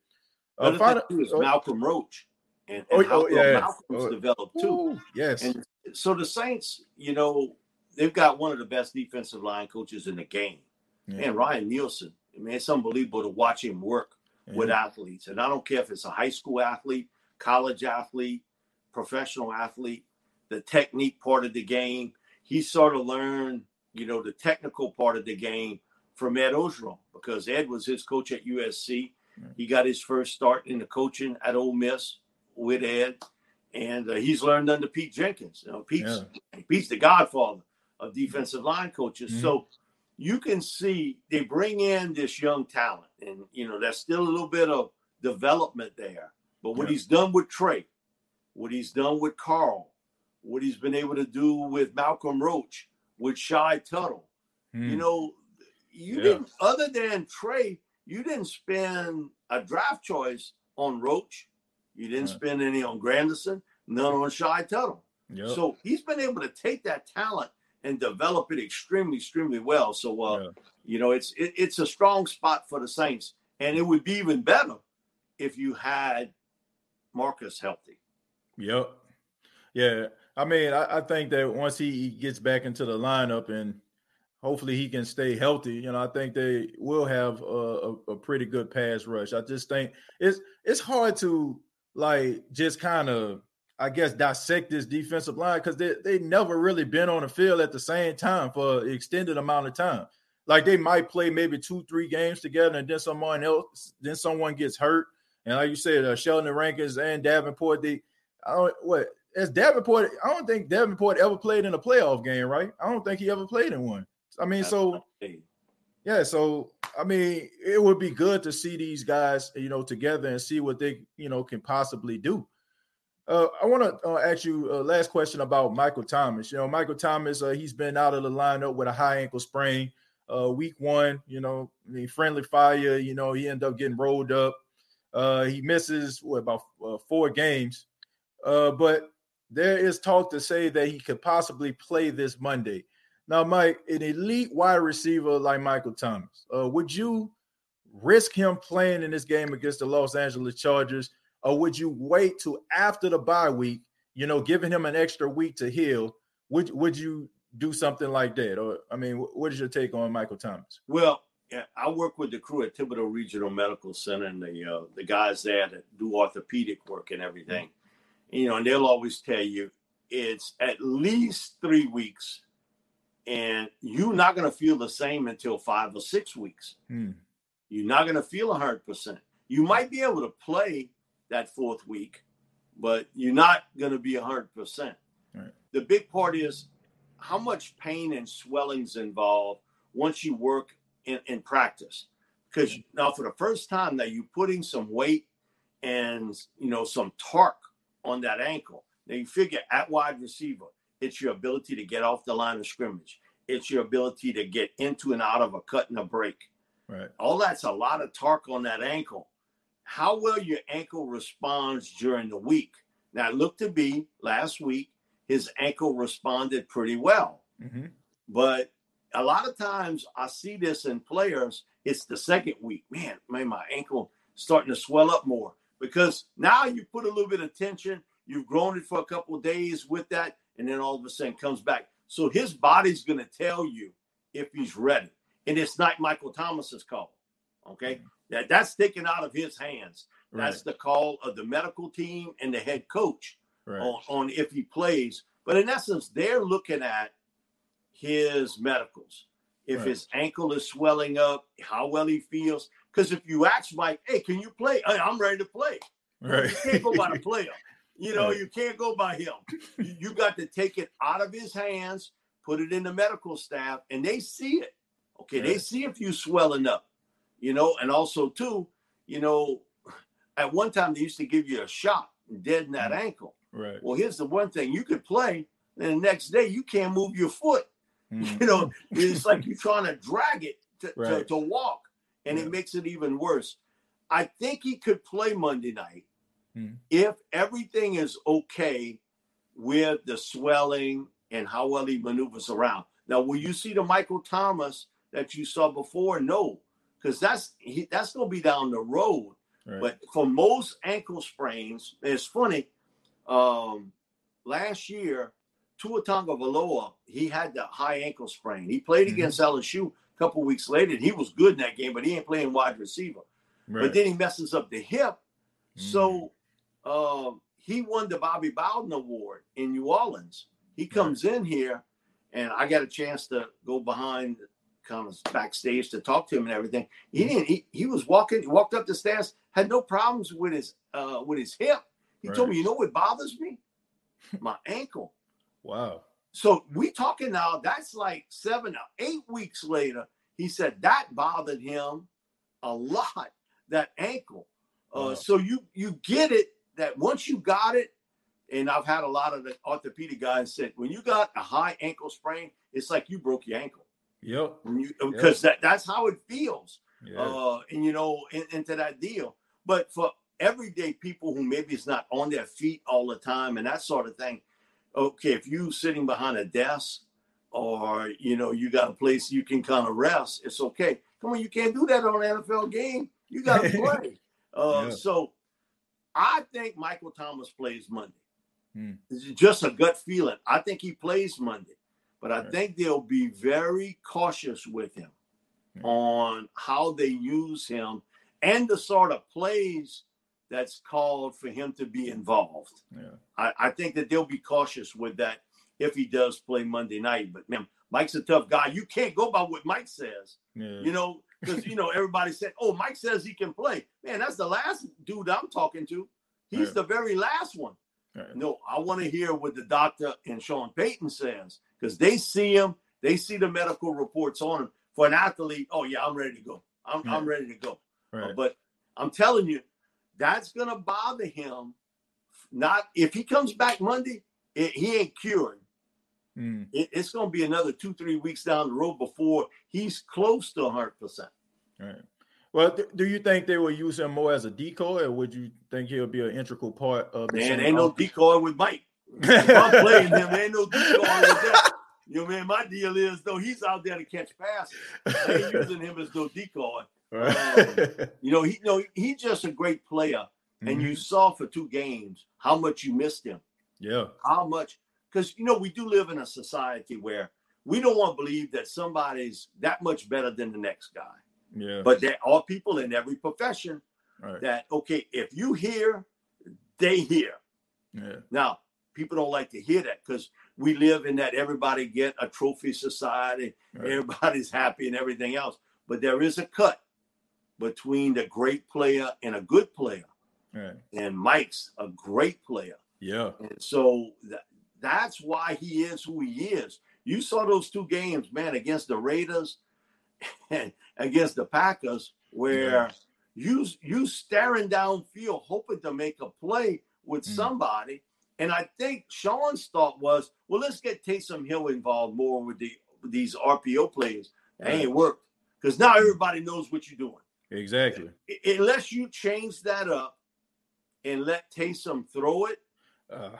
Uh, final- thing too is oh, Malcolm Roach and, Oh, how oh, well yeah. Malcolm's Oh. developed too. ooh, yes. And so the Saints, you know, they've got one of the best defensive line coaches in the game. Yeah. And Ryan Nielsen, I mean, it's unbelievable to watch him work with athletes. And I don't care if it's a high school athlete, college athlete, professional athlete, the technique part of the game. He sort of learned, you know, the technical part of the game from Ed Orgeron because Ed was his coach at USC. He got his first start in the coaching at Ole Miss with Ed, and uh, he's learned under Pete Jenkins. You know, Pete's Pete's the godfather of defensive line coaches. Mhm. So you can see they bring in this young talent, and you know there's still a little bit of development there. But what Yeah. he's done with Trey, what he's done with Carl, what he's been able to do with Malcolm Roach, with Shy Tuttle, you Mm. know, you Yeah. didn't other than Trey, you didn't spend a draft choice on Roach. You didn't Right. spend any on Granderson, none on Shy Tuttle. Yep. So he's been able to take that talent and develop it extremely, extremely well. So uh, Yeah. you know, it's it, it's a strong spot for the Saints, and it would be even better if you had Marcus healthy. Yep. Yeah. I mean, I, I think that once he, he gets back into the lineup and hopefully he can stay healthy, you know, I think they will have a, a, a pretty good pass rush. I just think it's it's hard to like just kind of I guess dissect this defensive line because they they never really been on the field at the same time for an extended amount of time. Like they might play maybe two, three games together, and then someone else, then someone gets hurt. And like you said, uh, Sheldon Rankins and Davenport, they I don't what as Davenport. I don't think Davenport ever played in a playoff game, right? I don't think he ever played in one. I mean, so yeah, so I mean, it would be good to see these guys, you know, together and see what they, you know, can possibly do. Uh, I want to uh, ask you a last question about Michael Thomas. You know, Michael Thomas, uh, he's been out of the lineup with a high ankle sprain. Uh, week one, you know, I mean, friendly fire, you know, he ended up getting rolled up. Uh, he misses what about uh, four games, but there is talk to say that he could possibly play this Monday. Now, Mike, an elite wide receiver like Michael Thomas, would you risk him playing in this game against the Los Angeles Chargers? or would you wait till after the bye week, you know, giving him an extra week to heal? Would would you do something like that? Or I mean, what is your take on Michael Thomas? Well, yeah, I work with the crew at Thibodaux Regional Medical Center and the uh, the guys there that do orthopedic work and everything. You know, and they'll always tell you it's at least three weeks, and you're not going to feel the same until five or six weeks. Mm. You're not going to feel hundred percent. You might be able to play that fourth week, but you're not going to be 100%. Right. The big part is how much pain and swelling's involved once you work in, in practice. Because now, for the first time, that you're putting some weight and you know some torque on that ankle. Now you figure at wide receiver, it's your ability to get off the line of scrimmage. It's your ability to get into and out of a cut and a break. Right. All that's a lot of torque on that ankle how well your ankle responds during the week. Now, it looked to be last week, his ankle responded pretty well. Mm-hmm. But a lot of times I see this in players, it's the second week. Man, man, my ankle starting to swell up more because now you put a little bit of tension, you've grown it for a couple of days with that, and then all of a sudden comes back. So his body's going to tell you if he's ready. And it's not Michael Thomas's call. Okay. That that's taken out of his hands. That's right. the call of the medical team and the head coach right. on, on if he plays. But in essence, they're looking at his medicals. If right. his ankle is swelling up, how well he feels. Because if you ask Mike, hey, can you play? Hey, I'm ready to play. Right. You can't go by the player. You know, you can't go by him. You, got to take it out of his hands, put it in the medical staff, and they see it. Okay, they see if you swelling up you know, and also too, you know, at one time they used to give you a shot dead in that mm-hmm. ankle. Right. Well, here's the one thing: you could play, and the next day you can't move your foot. Mm-hmm. You know, it's like you're trying to drag it to, right. to, to, walk, and yeah. it makes it even worse. I think he could play Monday night mm-hmm. if everything is okay with the swelling and how well he maneuvers around. Now, will you see the Michael Thomas that you saw before? No, because that's he, that's going to be down the road. Right. But for most ankle sprains, it's funny. Um, last year, Tua Tagovailoa, he had the high ankle sprain. He played mm-hmm. against LSU a couple weeks later, and he was good in that game, but he ain't playing wide receiver. Right. But then he messes up the hip. Mm-hmm. So um, he won the Bobby Bowden Award in New Orleans. He comes in here, and I got a chance to go behind kind of backstage to talk to him and everything. He didn't. He, he was walking, he walked up the stairs, had no problems with his uh with his hip. He right. told me, you know what bothers me? My ankle. Wow. So we talking now. That's like seven or eight weeks later. He said that bothered him a lot. That ankle. Uh, wow. So you you get it that once you got it, and I've had a lot of the orthopedic guys said when you got a high ankle sprain, it's like you broke your ankle. Yep. Because yep. that, that's how it feels. Yeah. Uh, and you know, in, into that deal. But for everyday people who maybe it's not on their feet all the time and that sort of thing, okay, if you sitting behind a desk or you know you got a place you can kind of rest, it's okay. Come on, you can't do that on an NFL game. You got to play. uh, yeah. So I think Michael Thomas plays Monday. Hmm. It's just a gut feeling. I think he plays Monday. But I right. think they'll be very cautious with him right. on how they use him and the sort of plays that's called for him to be involved. Yeah. I, I, think that they'll be cautious with that if he does play Monday night. But man, Mike's a tough guy. You can't go by what Mike says. Yeah. You know, because you know everybody said, "Oh, Mike says he can play." Man, that's the last dude I'm talking to. He's yeah. the very last one. Right. No, I want to hear what the doctor and Sean Payton says because they see him, they see the medical reports on him. for an athlete, oh yeah, I'm ready to go. I'm Yeah. I'm ready to go. Uh, right. But I'm telling you, that's gonna bother him. Not if he comes back Monday, it, he ain't cured. Mm. It, it's gonna be another two, three weeks down the road before he's close to 100. percent Right. Well, th- do you think they will use him more as a decoy, or would you think he'll be an integral part of the Man, ain't no decoy with Mike. If I'm playing him, ain't no decoy with that. You know, man, my deal is though he's out there to catch passes. I ain't using him as no decoy. Right. You know, he you know he's just a great player. And you Mhm. saw for two games how much you missed him. yeah, How much because you know we do live in a society where we don't want to believe that somebody's that much better than the next guy. yeah, But there are people in every profession right. that okay, if you hear, they hear. yeah, Now, people don't like to hear that because we live in that everybody get a trophy society, right. everybody's happy and everything else. But there is a cut between the great player and a good player. right. And Mike's a great player. yeah, And so that, that's why he is who he is. You saw those two games, man, against the Raiders and against the Packers, where Yeah. you you staring downfield, hoping to make a play with Mm. somebody. And I think Sean's thought was, well, let's get Taysom Hill involved more with the with these RPO players. That Right. ain't worked because now everybody knows what you're doing exactly. Unless you change that up and let Taysom throw it, Uh,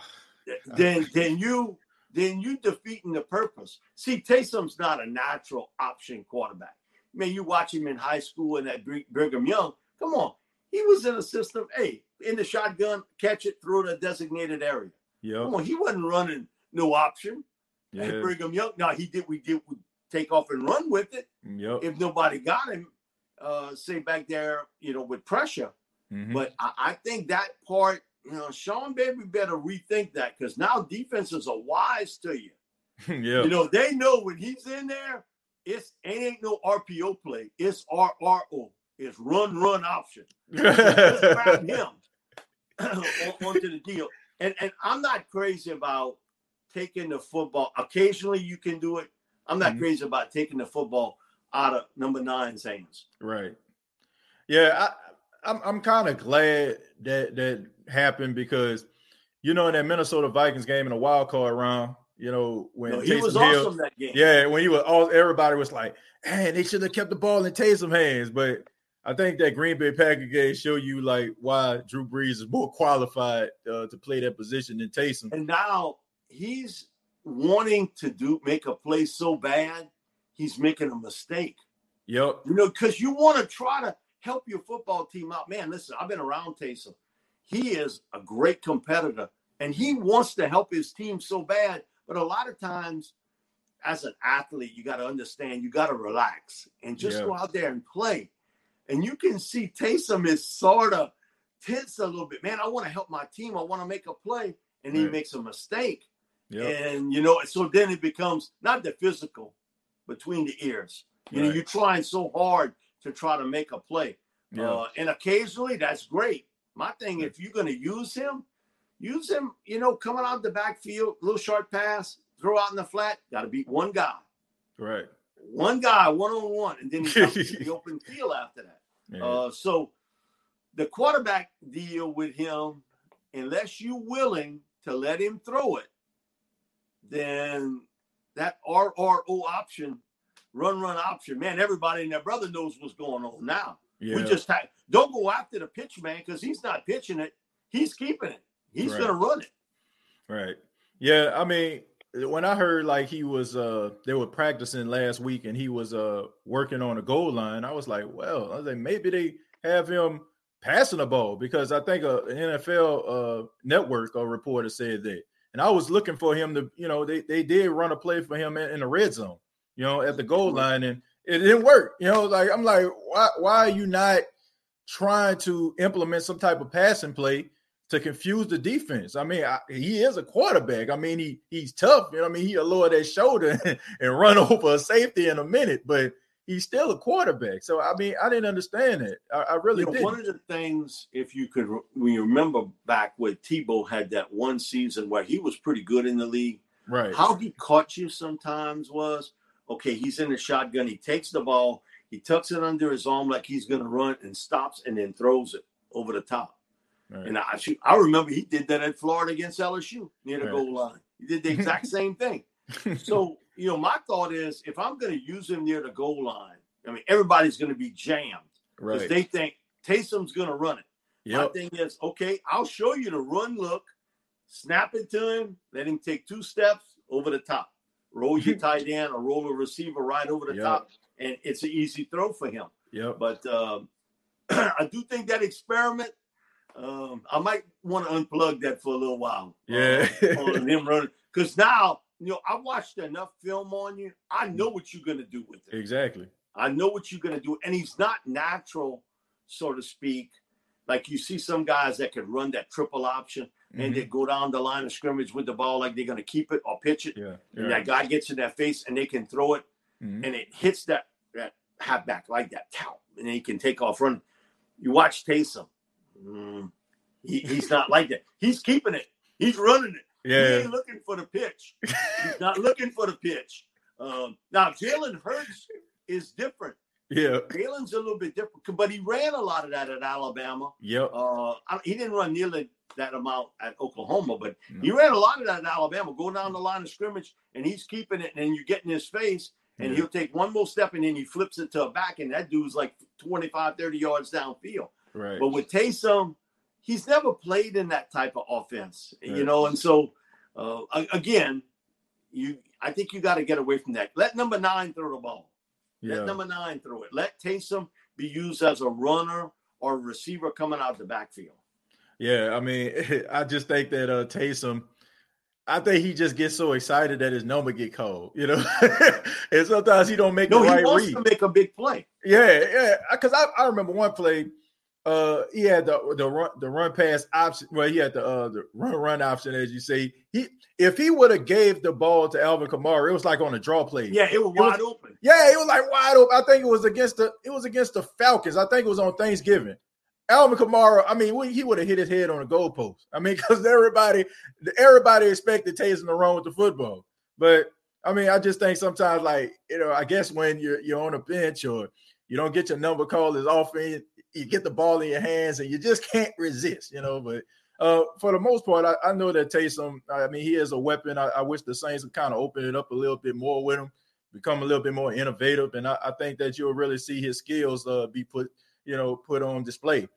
then then you then you defeating the purpose. See, Taysom's not a natural option quarterback. Man, you watch him in high school and at Brig- Brigham Young. Come on, he was in a system. Hey, in the shotgun, catch it, throw it a designated area. yeah, Come on, he wasn't running no option at yeah, Brigham Young. Now he did. We did we take off and run with it yep. if nobody got him. Uh, say back there, you know, with pressure. mhm. But I, I think that part, you know, Sean Baby better rethink that because now defenses are wise to you. yeah, You know, they know when he's in there, it's it ain't no RPO play. It's RRO. It's run, run option. Let's grab him onto the deal. And and I'm not crazy about taking the football. Occasionally you can do it. I'm not Mhm. crazy about taking the football out of number nine's hands. Right. Yeah, I, I'm I'm kind of glad that that happened because you know in that Minnesota Vikings game in the wild card round, you know when No, he Taysom was Hill, awesome that game. yeah, when he was all everybody was like, "Man, they should have kept the ball in Taysom hands." But I think that Green Bay Packers game show you like why Drew Brees is more qualified uh, to play that position than Taysom. And now he's wanting to do make a play so bad, he's making a mistake. Yep. You know, because you want to try to help your football team out. Man, listen, I've been around Taysom. He is a great competitor and he wants to help his team so bad. But a lot of times, as an athlete, you got to understand, you got to relax and just Yeah. go out there and play. And you can see Taysom is sort of tense a little bit. Man, I want to help my team. I want to make a play. And he makes a mistake. Yep. And you know, so then it becomes not the physical between the ears. You know, you're trying so hard to try to make a play. Yeah. Uh, and occasionally that's great. My thing, if you're gonna use him, use him, you know, coming out the backfield, little short pass, throw out in the flat, gotta beat one guy. right. One guy, one on one, and then he's out in the open field after that. Uh, so the quarterback deal with him, unless you're willing to let him throw it, then that RRO option, run run option, man, everybody and their brother knows what's going on now. Yeah. We just ha- don't go after the pitch man because he's not pitching it, he's keeping it, he's Right. gonna run it. Right. Yeah, I mean, when I heard like he was uh they were practicing last week and he was uh working on a goal line, I was like, well, I was like maybe they have him passing the ball because I think a NFL uh network or reporter said that. And I was looking for him to, you know, they they did run a play for him in, in the red zone, you know, at the goal line and it didn't work. You know, like I'm like, why why are you not trying to implement some type of passing play to confuse the defense. I mean, I, he is a quarterback. I mean, he he's tough. You know, I mean, he'll lower that shoulder and run over a safety in a minute, but he's still a quarterback. So I mean, I didn't understand it. I, I really You know, one of the things, if you could, when you remember back when Tebow had that one season where he was pretty good in the league, Right. how he caught you sometimes was okay, he's in the shotgun. He takes the ball, he tucks it under his arm like he's going to run and stops and then throws it over the top. Right. And I, I remember he did that at Florida against LSU near the right. goal line. He did the exact same thing. So, you know, my thought is if I'm going to use him near the goal line, I mean, everybody's going to be jammed because right. they think Taysom's going to run it. Yep. My thing is, okay, I'll show you the run look, snap it to him, let him take two steps over the top, roll your tight end or roll a receiver right over the yep. top, and it's an easy throw for him. Yeah. But um, I do think that experiment um, I might want to unplug that for a little while. Yeah, uh, on him running because now you know I watched enough film on you. I know what you're gonna do with it. Exactly. I know what you're gonna do, and he's not natural, so to speak. Like you see some guys that can run that triple option mm-hmm. and they go down the line of scrimmage with the ball like they're gonna keep it or pitch it. Yeah. yeah. And that guy gets in their face and they can throw it mm-hmm. and it hits that that halfback like that, and then he can take off running. You watch Taysom Mm, he, he's not like that. He's keeping it. He's running it. Yeah. He ain't looking for the pitch. He's not looking for the pitch. Um, now Jalen Hurts is different. Yeah, Jalen's a little bit different, but he ran a lot of that at Alabama. Yeah, Uh, he didn't run nearly that amount at Oklahoma, but no. he ran a lot of that at Alabama. Go down the line of scrimmage, and he's keeping it, and you get in his face, and yeah. he'll take one more step, and then he flips it to a back, and that dude's like 25, 30 yards downfield. Right. But with Taysom, he's never played in that type of offense, right. you know, and so uh, again, you I think you got to get away from that. Let number nine throw the ball. Yeah. Let number nine throw it. Let Taysom be used as a runner or receiver coming out the backfield. Yeah, I mean, I just think that uh Taysom, I think he just gets so excited that his number get cold, you know, and sometimes he don't make no, the right he wants read. to make a big play. Yeah, yeah, because I, I remember one play uh he had the the run the run pass option. Well, he had the uh the run run option, as you say. He if he would have gave the ball to Alvin Kamara, it was like on a draw play. Yeah, it was it wide was, open. Yeah, it was like wide open. I think it was against the it was against the Falcons. I think it was on Thanksgiving. Alvin Kamara, I mean, he would have hit his head on a goalpost. I mean, because everybody everybody expected Taysom to run with the football. But I mean, I just think sometimes, like you know, I guess when you're you're on a bench or you don't get your number called as often, you get the ball in your hands and you just can't resist, you know. But uh, for the most part, I, I, know that Taysom. I mean, he is a weapon. I, I wish the Saints would kind of open it up a little bit more with him, become a little bit more innovative, and I, I think that you'll really see his skills uh, be put, you know, put on display.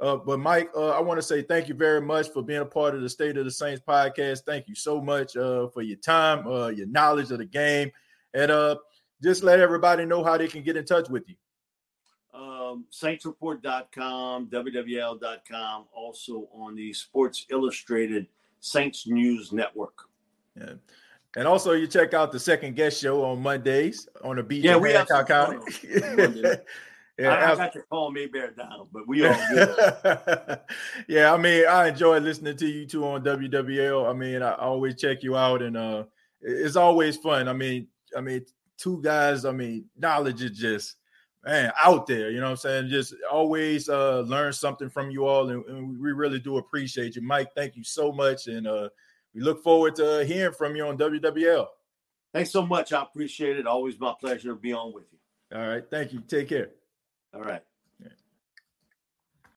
Uh, but Mike, uh, I want to say thank you very much for being a part of the State of the Saints podcast. Thank you so much uh, for your time, uh, your knowledge of the game, and just let everybody know how they can get in touch with you um, saintsreport.com, WWL.com, also on the Sports Illustrated Saints News Network. Yeah. And also, you check out the second guest show on Mondays on the beach yeah, in Hancock County. yeah, I, I got to call Mayberry down, but we all good. yeah, I mean, I enjoy listening to you two on WWL. I mean, I always check you out, and uh, it's always fun. I mean, I mean, two guys. I mean, knowledge is just man out there you know what i'm saying? Just always uh learn something from you all and, and, we really do appreciate you. Mike thank you so much and uh we look forward to uh, hearing from you on wwl thanks so much. I appreciate it. Always my pleasure to be on with you. All right. Thank you. Take care. All right